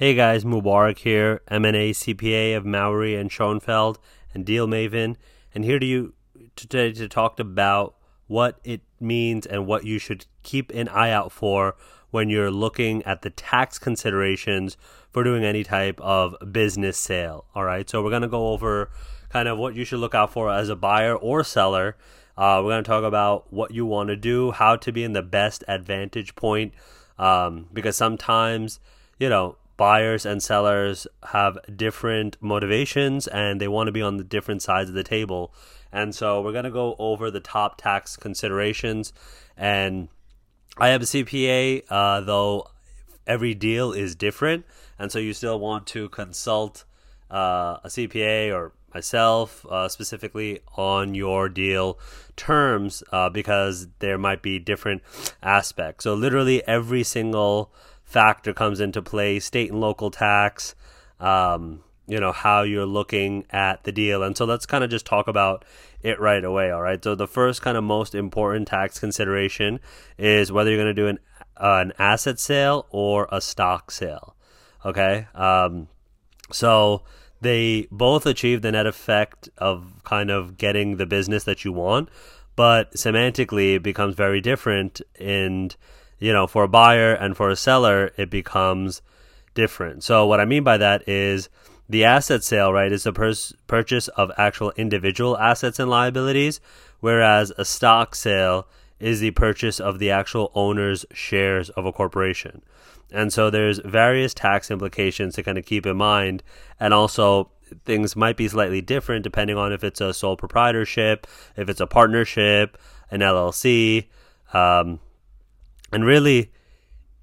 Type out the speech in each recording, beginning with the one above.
Hey guys, Mubarak here, M&A CPA of Mowery and Schoenfeld and Deal Maven, and here to you today to talk about what it means and what you should keep an eye out for when you're looking at the tax considerations for doing any type of business sale. All right, so we're going to go over kind of what you should look out for as a buyer or seller. Uh, we're going to talk about what you want to do, how to be in the best advantage point, um, because sometimes, you know, buyers and sellers have different motivations and they want to be on the different sides of the table. And so we're going to go over the top tax considerations. And I have a CPA, uh, though every deal is different. And so you still want to consult uh, a CPA or myself uh, specifically on your deal terms uh, because there might be different aspects. So, literally, every single factor comes into play state and local tax um, you know how you're looking at the deal. And so let's kind of just talk about it right away all right? So the first kind of most important tax consideration is whether you're going to do an uh, an asset sale or a stock sale okay? Um, so they both achieve the net effect of kind of getting the business that you want but semantically it becomes very different in you know, for a buyer and for a seller, it becomes different. So what I mean by that is the asset sale, right, is the purchase of actual individual assets and liabilities, whereas a stock sale is the purchase of the actual owner's shares of a corporation. And so there's various tax implications to kind of keep in mind, and also things might be slightly different depending on if it's a sole proprietorship, if it's a partnership, an LLC. Um, and really,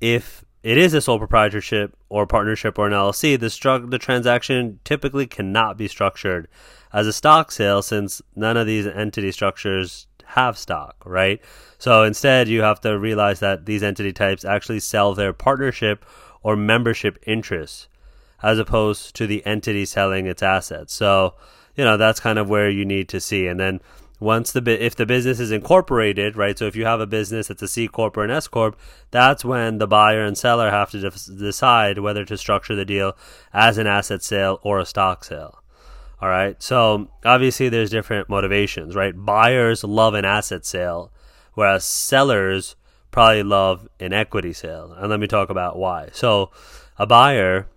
if it is a sole proprietorship or partnership or an LLC, the, stru- the transaction typically cannot be structured as a stock sale since none of these entity structures have stock, right? So instead, you have to realize that these entity types actually sell their partnership or membership interests as opposed to the entity selling its assets. So, you know, that's kind of where you need to see. And then once the if the business is incorporated, right? So if you have a business that's a C corp or an S corp, that's when the buyer and seller have to de- decide whether to structure the deal as an asset sale or a stock sale. All right. So obviously there's different motivations, right? Buyers love an asset sale, whereas sellers probably love an equity sale. And let me talk about why. So a buyer,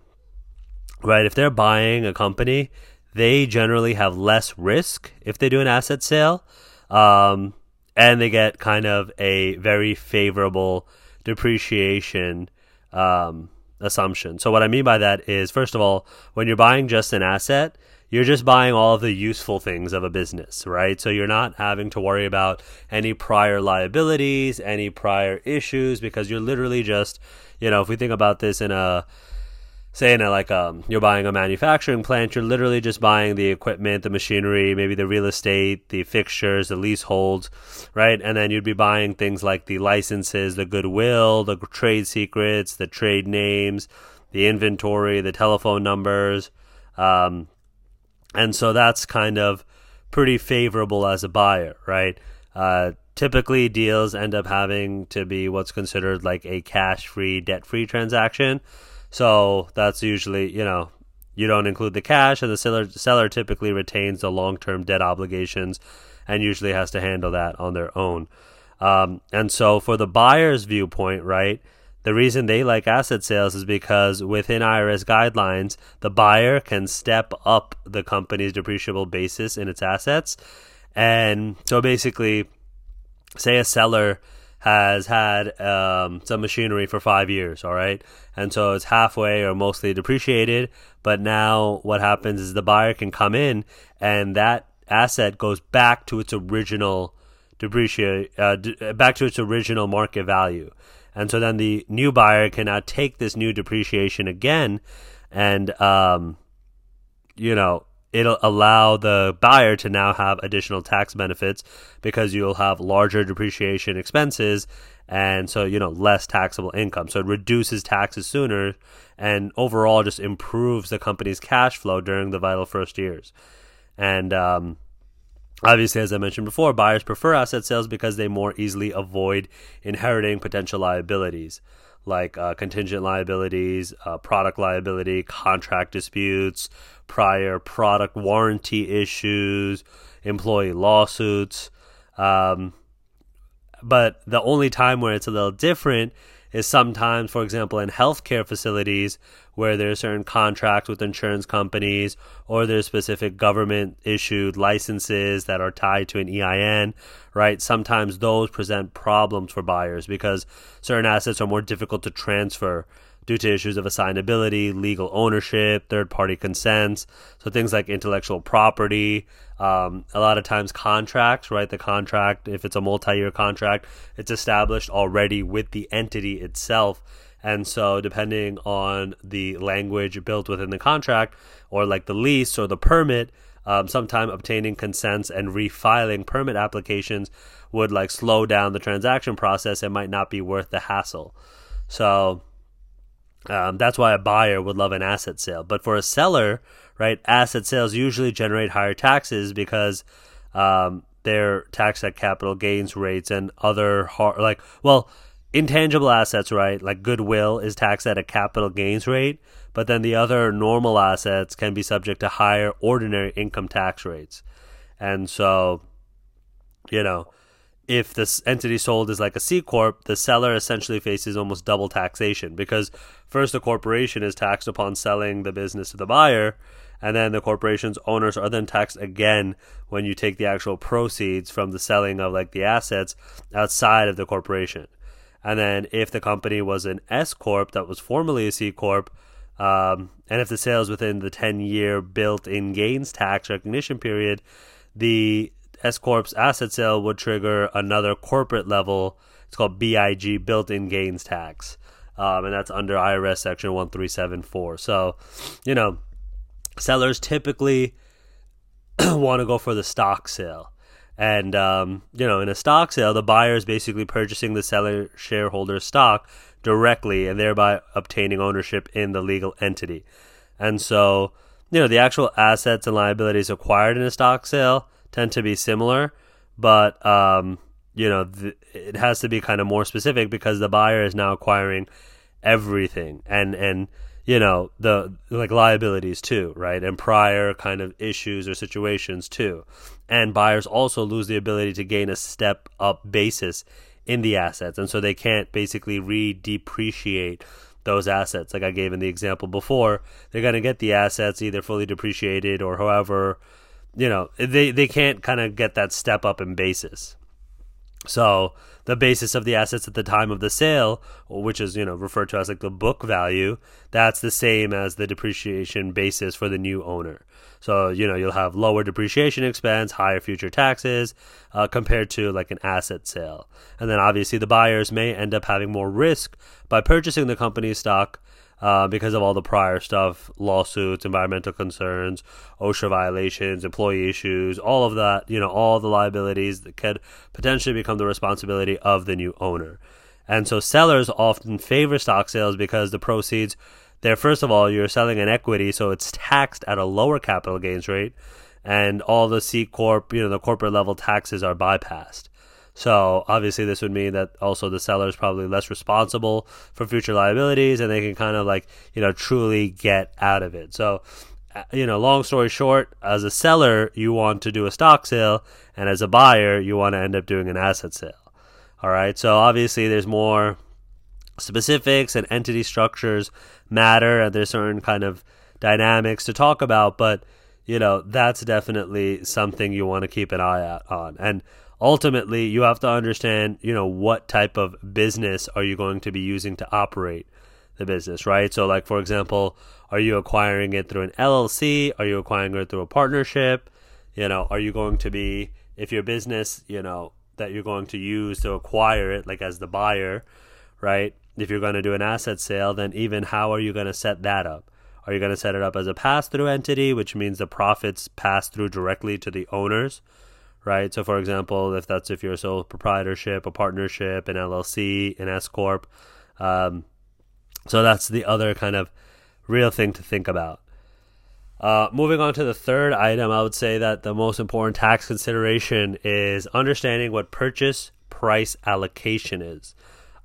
right, if they're buying a company, they generally have less risk if they do an asset sale. Um, and they get kind of a very favorable depreciation um, assumption. So, what I mean by that is, first of all, when you're buying just an asset, you're just buying all of the useful things of a business, right? So you're not having to worry about any prior liabilities, any prior issues, because you're literally just, you know, if we think about this in a saying like um, you're buying a manufacturing plant, you're literally just buying the equipment, the machinery, maybe the real estate, the fixtures, the leaseholds, right? And then you'd be buying things like the licenses, the goodwill, the trade secrets, the trade names, the inventory, the telephone numbers. Um, and so that's kind of pretty favorable as a buyer, right? Uh, typically, deals end up having to be what's considered like a cash free, debt free transaction. So that's usually, you know, you don't include the cash, and the seller, seller typically retains the long term debt obligations and usually has to handle that on their own. Um, and so, for the buyer's viewpoint, right, the reason they like asset sales is because within IRS guidelines, the buyer can step up the company's depreciable basis in its assets. And so, basically, say a seller has had um, some machinery for five years, all right? And so it's halfway or mostly depreciated. But now what happens is the buyer can come in and that asset goes back to its original depreciate, uh, d- back to its original market value. And so then the new buyer can now take this new depreciation again and, um, you know, it'll allow the buyer to now have additional tax benefits because you'll have larger depreciation expenses and so you know less taxable income. So it reduces taxes sooner and overall just improves the company's cash flow during the vital first years. And um, obviously as i mentioned before buyers prefer asset sales because they more easily avoid inheriting potential liabilities like uh, contingent liabilities, uh, product liability, contract disputes, prior product warranty issues, employee lawsuits. Um, but the only time where it's a little different is sometimes, for example, in healthcare facilities where there's certain contracts with insurance companies or there's specific government issued licenses that are tied to an EIN, right? Sometimes those present problems for buyers because certain assets are more difficult to transfer due to issues of assignability, legal ownership, third party consents. So things like intellectual property, um, a lot of times contracts, right? The contract, if it's a multi year contract, it's established already with the entity itself. And so, depending on the language built within the contract, or like the lease or the permit, um, sometime obtaining consents and refiling permit applications would like slow down the transaction process and might not be worth the hassle. So, um, that's why a buyer would love an asset sale. But for a seller, right, asset sales usually generate higher taxes because um, they're taxed at capital gains rates and other hard, like, well, intangible assets, right, like goodwill is taxed at a capital gains rate, but then the other normal assets can be subject to higher ordinary income tax rates. And so, you know, if this entity sold is like a C corp, the seller essentially faces almost double taxation because first the corporation is taxed upon selling the business to the buyer, and then the corporation's owners are then taxed again when you take the actual proceeds from the selling of like the assets outside of the corporation. And then if the company was an S corp that was formerly a C corp, um, and if the sales within the 10 year built in gains tax recognition period, the S Corp's asset sale would trigger another corporate level. It's called BIG, built-in gains tax, um, and that's under IRS Section one three seven four. So, you know, sellers typically want to go for the stock sale. And, um, you know, in a stock sale, the buyer is basically purchasing the seller shareholder's stock directly and thereby obtaining ownership in the legal entity. And so, you know, the actual assets and liabilities acquired in a stock sale tend to be similar, but um, you know it has to be kind of more specific because the buyer is now acquiring everything and and you know the like liabilities too, right? And prior kind of issues or situations too. And buyers also lose the ability to gain a step up basis in the assets, and so they can't basically re-depreciate those assets. Like I gave in the example before, they're going to get the assets either fully depreciated or however you know, they, they can't kind of get that step up in basis. So the basis of the assets at the time of the sale, which is you know referred to as like the book value, that's the same as the depreciation basis for the new owner. So you know you'll have lower depreciation expense, higher future taxes uh, compared to like an asset sale, and then obviously the buyers may end up having more risk by purchasing the company's stock uh, because of all the prior stuff, lawsuits, environmental concerns, OSHA violations, employee issues, all of that, you know, all the liabilities that could potentially become the responsibility of the new owner. And so sellers often favor stock sales because the proceeds, there, first of all, you're selling an equity, so it's taxed at a lower capital gains rate, and all the C Corp, you know, the corporate level taxes are bypassed. So obviously, this would mean that also the seller is probably less responsible for future liabilities, and they can kind of like you know truly get out of it. So uh, you know, long story short, as a seller, you want to do a stock sale, and as a buyer, you want to end up doing an asset sale. All right. So obviously, there's more specifics and entity structures matter, and there's certain kind of dynamics to talk about, but you know that's definitely something you want to keep an eye out on and ultimately you have to understand, you know, what type of business are you going to be using to operate the business, right? So like for example, are you acquiring it through an LLC? Are you acquiring it through a partnership? You know, are you going to be if your business, you know, that you're going to use to acquire it like as the buyer, right? If you're going to do an asset sale, then even how are you going to set that up? Are you going to set it up as a pass through entity, which means the profits pass through directly to the owners? Right? So, for example, if that's if you're a sole proprietorship, a partnership, an LLC, an S corp, um, so that's the other kind of real thing to think about. Uh, moving on to the third item, I would say that the most important tax consideration is understanding what purchase price allocation is.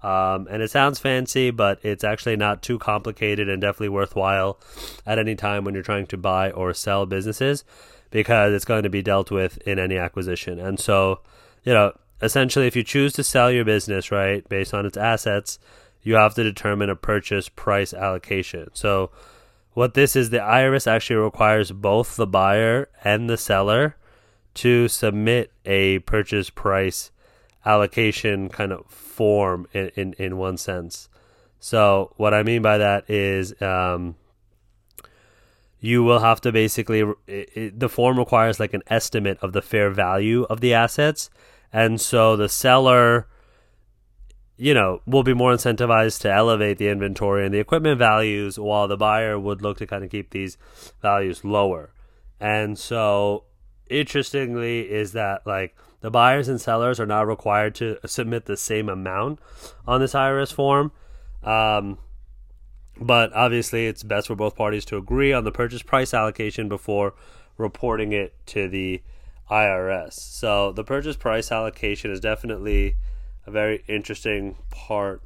Um, and it sounds fancy, but it's actually not too complicated and definitely worthwhile at any time when you're trying to buy or sell businesses because it's going to be dealt with in any acquisition. And so, you know, essentially, if you choose to sell your business, right, based on its assets, you have to determine a purchase price allocation. So, what this is, the IRS actually requires both the buyer and the seller to submit a purchase price allocation kind of form in, in, in one sense. So, what I mean by that is um, you will have to basically, it, it, the form requires like an estimate of the fair value of the assets. And so the seller, you know, will be more incentivized to elevate the inventory and the equipment values, while the buyer would look to kind of keep these values lower. And so, interestingly, is that like the buyers and sellers are not required to submit the same amount on this IRS form. Um, but obviously, it's best for both parties to agree on the purchase price allocation before reporting it to the IRS. So, the purchase price allocation is definitely a very interesting part.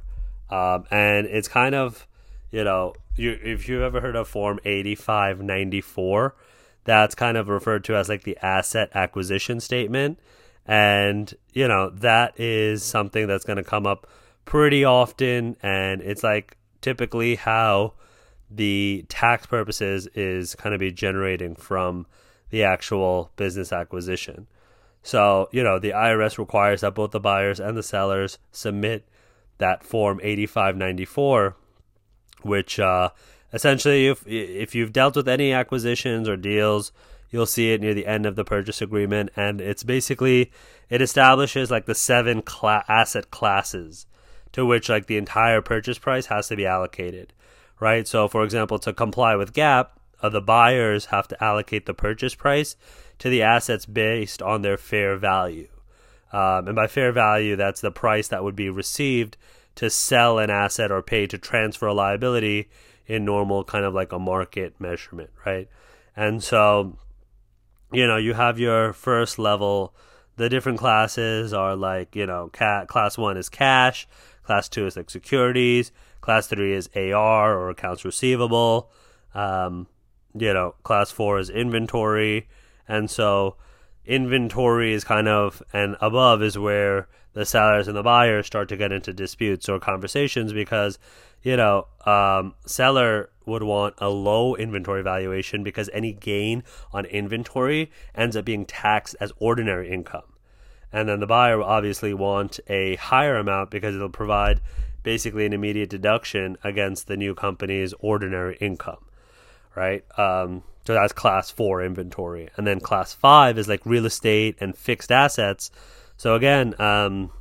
Um, and it's kind of, you know, you, if you've ever heard of Form 8594, that's kind of referred to as like the asset acquisition statement. And, you know, that is something that's going to come up pretty often. And it's like typically how the tax purposes is kind of be generating from the actual business acquisition. So, you know, the IRS requires that both the buyers and the sellers submit that form 8594, which uh, essentially, if, if you've dealt with any acquisitions or deals, you'll see it near the end of the purchase agreement. And it's basically, it establishes like the seven cla- asset classes to which like the entire purchase price has to be allocated, right? So, for example, to comply with GAAP, uh, the buyers have to allocate the purchase price to the assets based on their fair value. Um, and by fair value, that's the price that would be received to sell an asset or pay to transfer a liability in normal kind of like a market measurement, right? And so, you know, you have your first level. The different classes are like, you know, ca- class one is cash, Class two is like securities. Class three is AR or accounts receivable. Um, you know, class four is inventory. And so inventory is kind of, and above is where the sellers and the buyers start to get into disputes or conversations because, you know, um, seller would want a low inventory valuation because any gain on inventory ends up being taxed as ordinary income and then the buyer will obviously want a higher amount because it'll provide basically an immediate deduction against the new company's ordinary income, right? Um, so that's class four inventory, and then class five is like real estate and fixed assets. So again, um,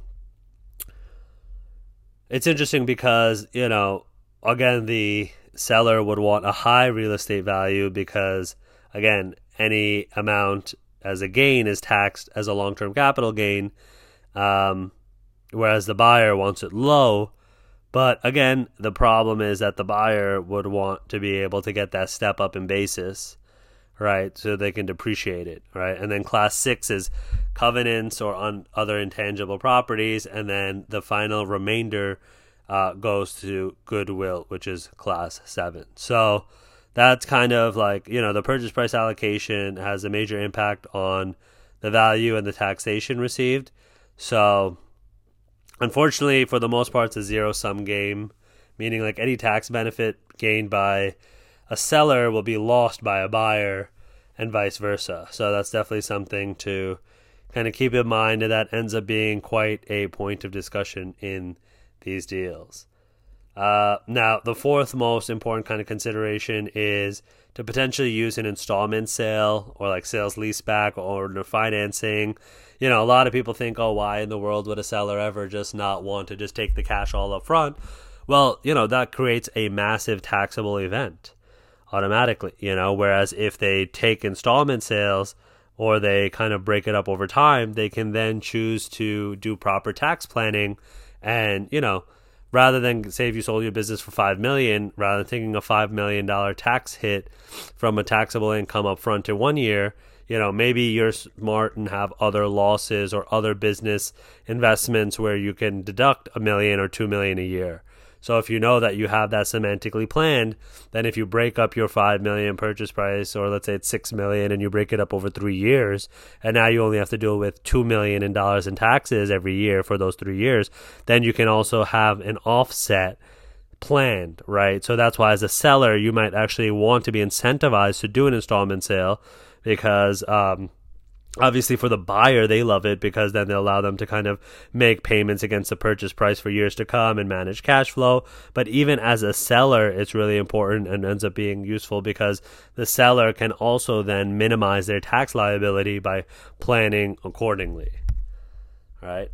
it's interesting because you know, again, the seller would want a high real estate value because again, any amount as a gain is taxed as a long term capital gain, um, whereas the buyer wants it low. But again, the problem is that the buyer would want to be able to get that step up in basis, right? So they can depreciate it, right? And then class six is covenants or on other intangible properties. And then the final remainder uh, goes to goodwill, which is class seven. So, that's kind of like you know the purchase price allocation has a major impact on the value and the taxation received. So, unfortunately, for the most part, it's a zero sum game, meaning like any tax benefit gained by a seller will be lost by a buyer, and vice versa. So that's definitely something to kind of keep in mind, and that ends up being quite a point of discussion in these deals. Uh, now, the fourth most important kind of consideration is to potentially use an installment sale or like sales leaseback or the financing. You know, a lot of people think, oh, why in the world would a seller ever just not want to just take the cash all up front? Well, you know, that creates a massive taxable event automatically, you know, whereas if they take installment sales or they kind of break it up over time, they can then choose to do proper tax planning and, you know, rather than say if you sold your business for five million, rather than taking a five million dollar tax hit from a taxable income up front in one year, you know, maybe you're smart and have other losses or other business investments where you can deduct a million or two million a year. So if you know that you have that semantically planned, then if you break up your 5 million purchase price or let's say it's 6 million and you break it up over 3 years and now you only have to deal with 2 million in dollars in taxes every year for those 3 years, then you can also have an offset planned, right? So that's why as a seller, you might actually want to be incentivized to do an installment sale because um, obviously for the buyer they love it because then they allow them to kind of make payments against the purchase price for years to come and manage cash flow. But even as a seller it's really important and ends up being useful because the seller can also then minimize their tax liability by planning accordingly. Right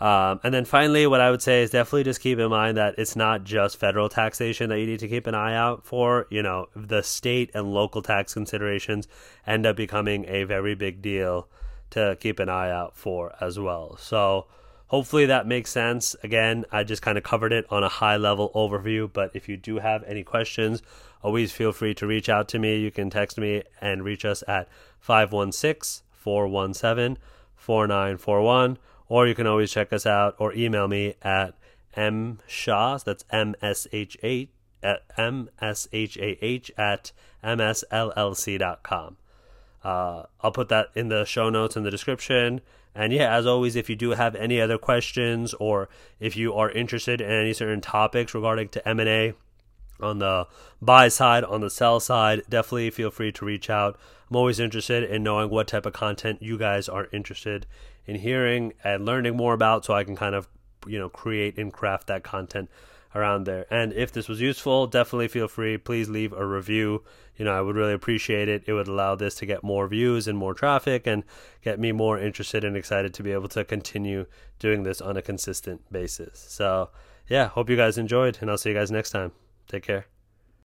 um, and then finally, what I would say is definitely just keep in mind that it's not just federal taxation that you need to keep an eye out for. You know, the state and local tax considerations end up becoming a very big deal to keep an eye out for as well. So, hopefully that makes sense. Again, I just kind of covered it on a high level overview, but if you do have any questions, always feel free to reach out to me. You can text me and reach us at 516 417 4941 or you can always check us out or email me at mshah, that's M-S-H-A, at M-S-H-A-H at msllc.com. Uh, I'll put that in the show notes in the description. And yeah, as always, if you do have any other questions or if you are interested in any certain topics regarding to M&A on the buy side, on the sell side, definitely feel free to reach out. I'm always interested in knowing what type of content you guys are interested in hearing and learning more about so I can kind of, you know, create and craft that content around there. And if this was useful, definitely feel free. Please leave a review. You know, I would really appreciate it. It would allow this to get more views and more traffic and get me more interested and excited to be able to continue doing this on a consistent basis. So, yeah, hope you guys enjoyed, and I'll see you guys next time. Take care.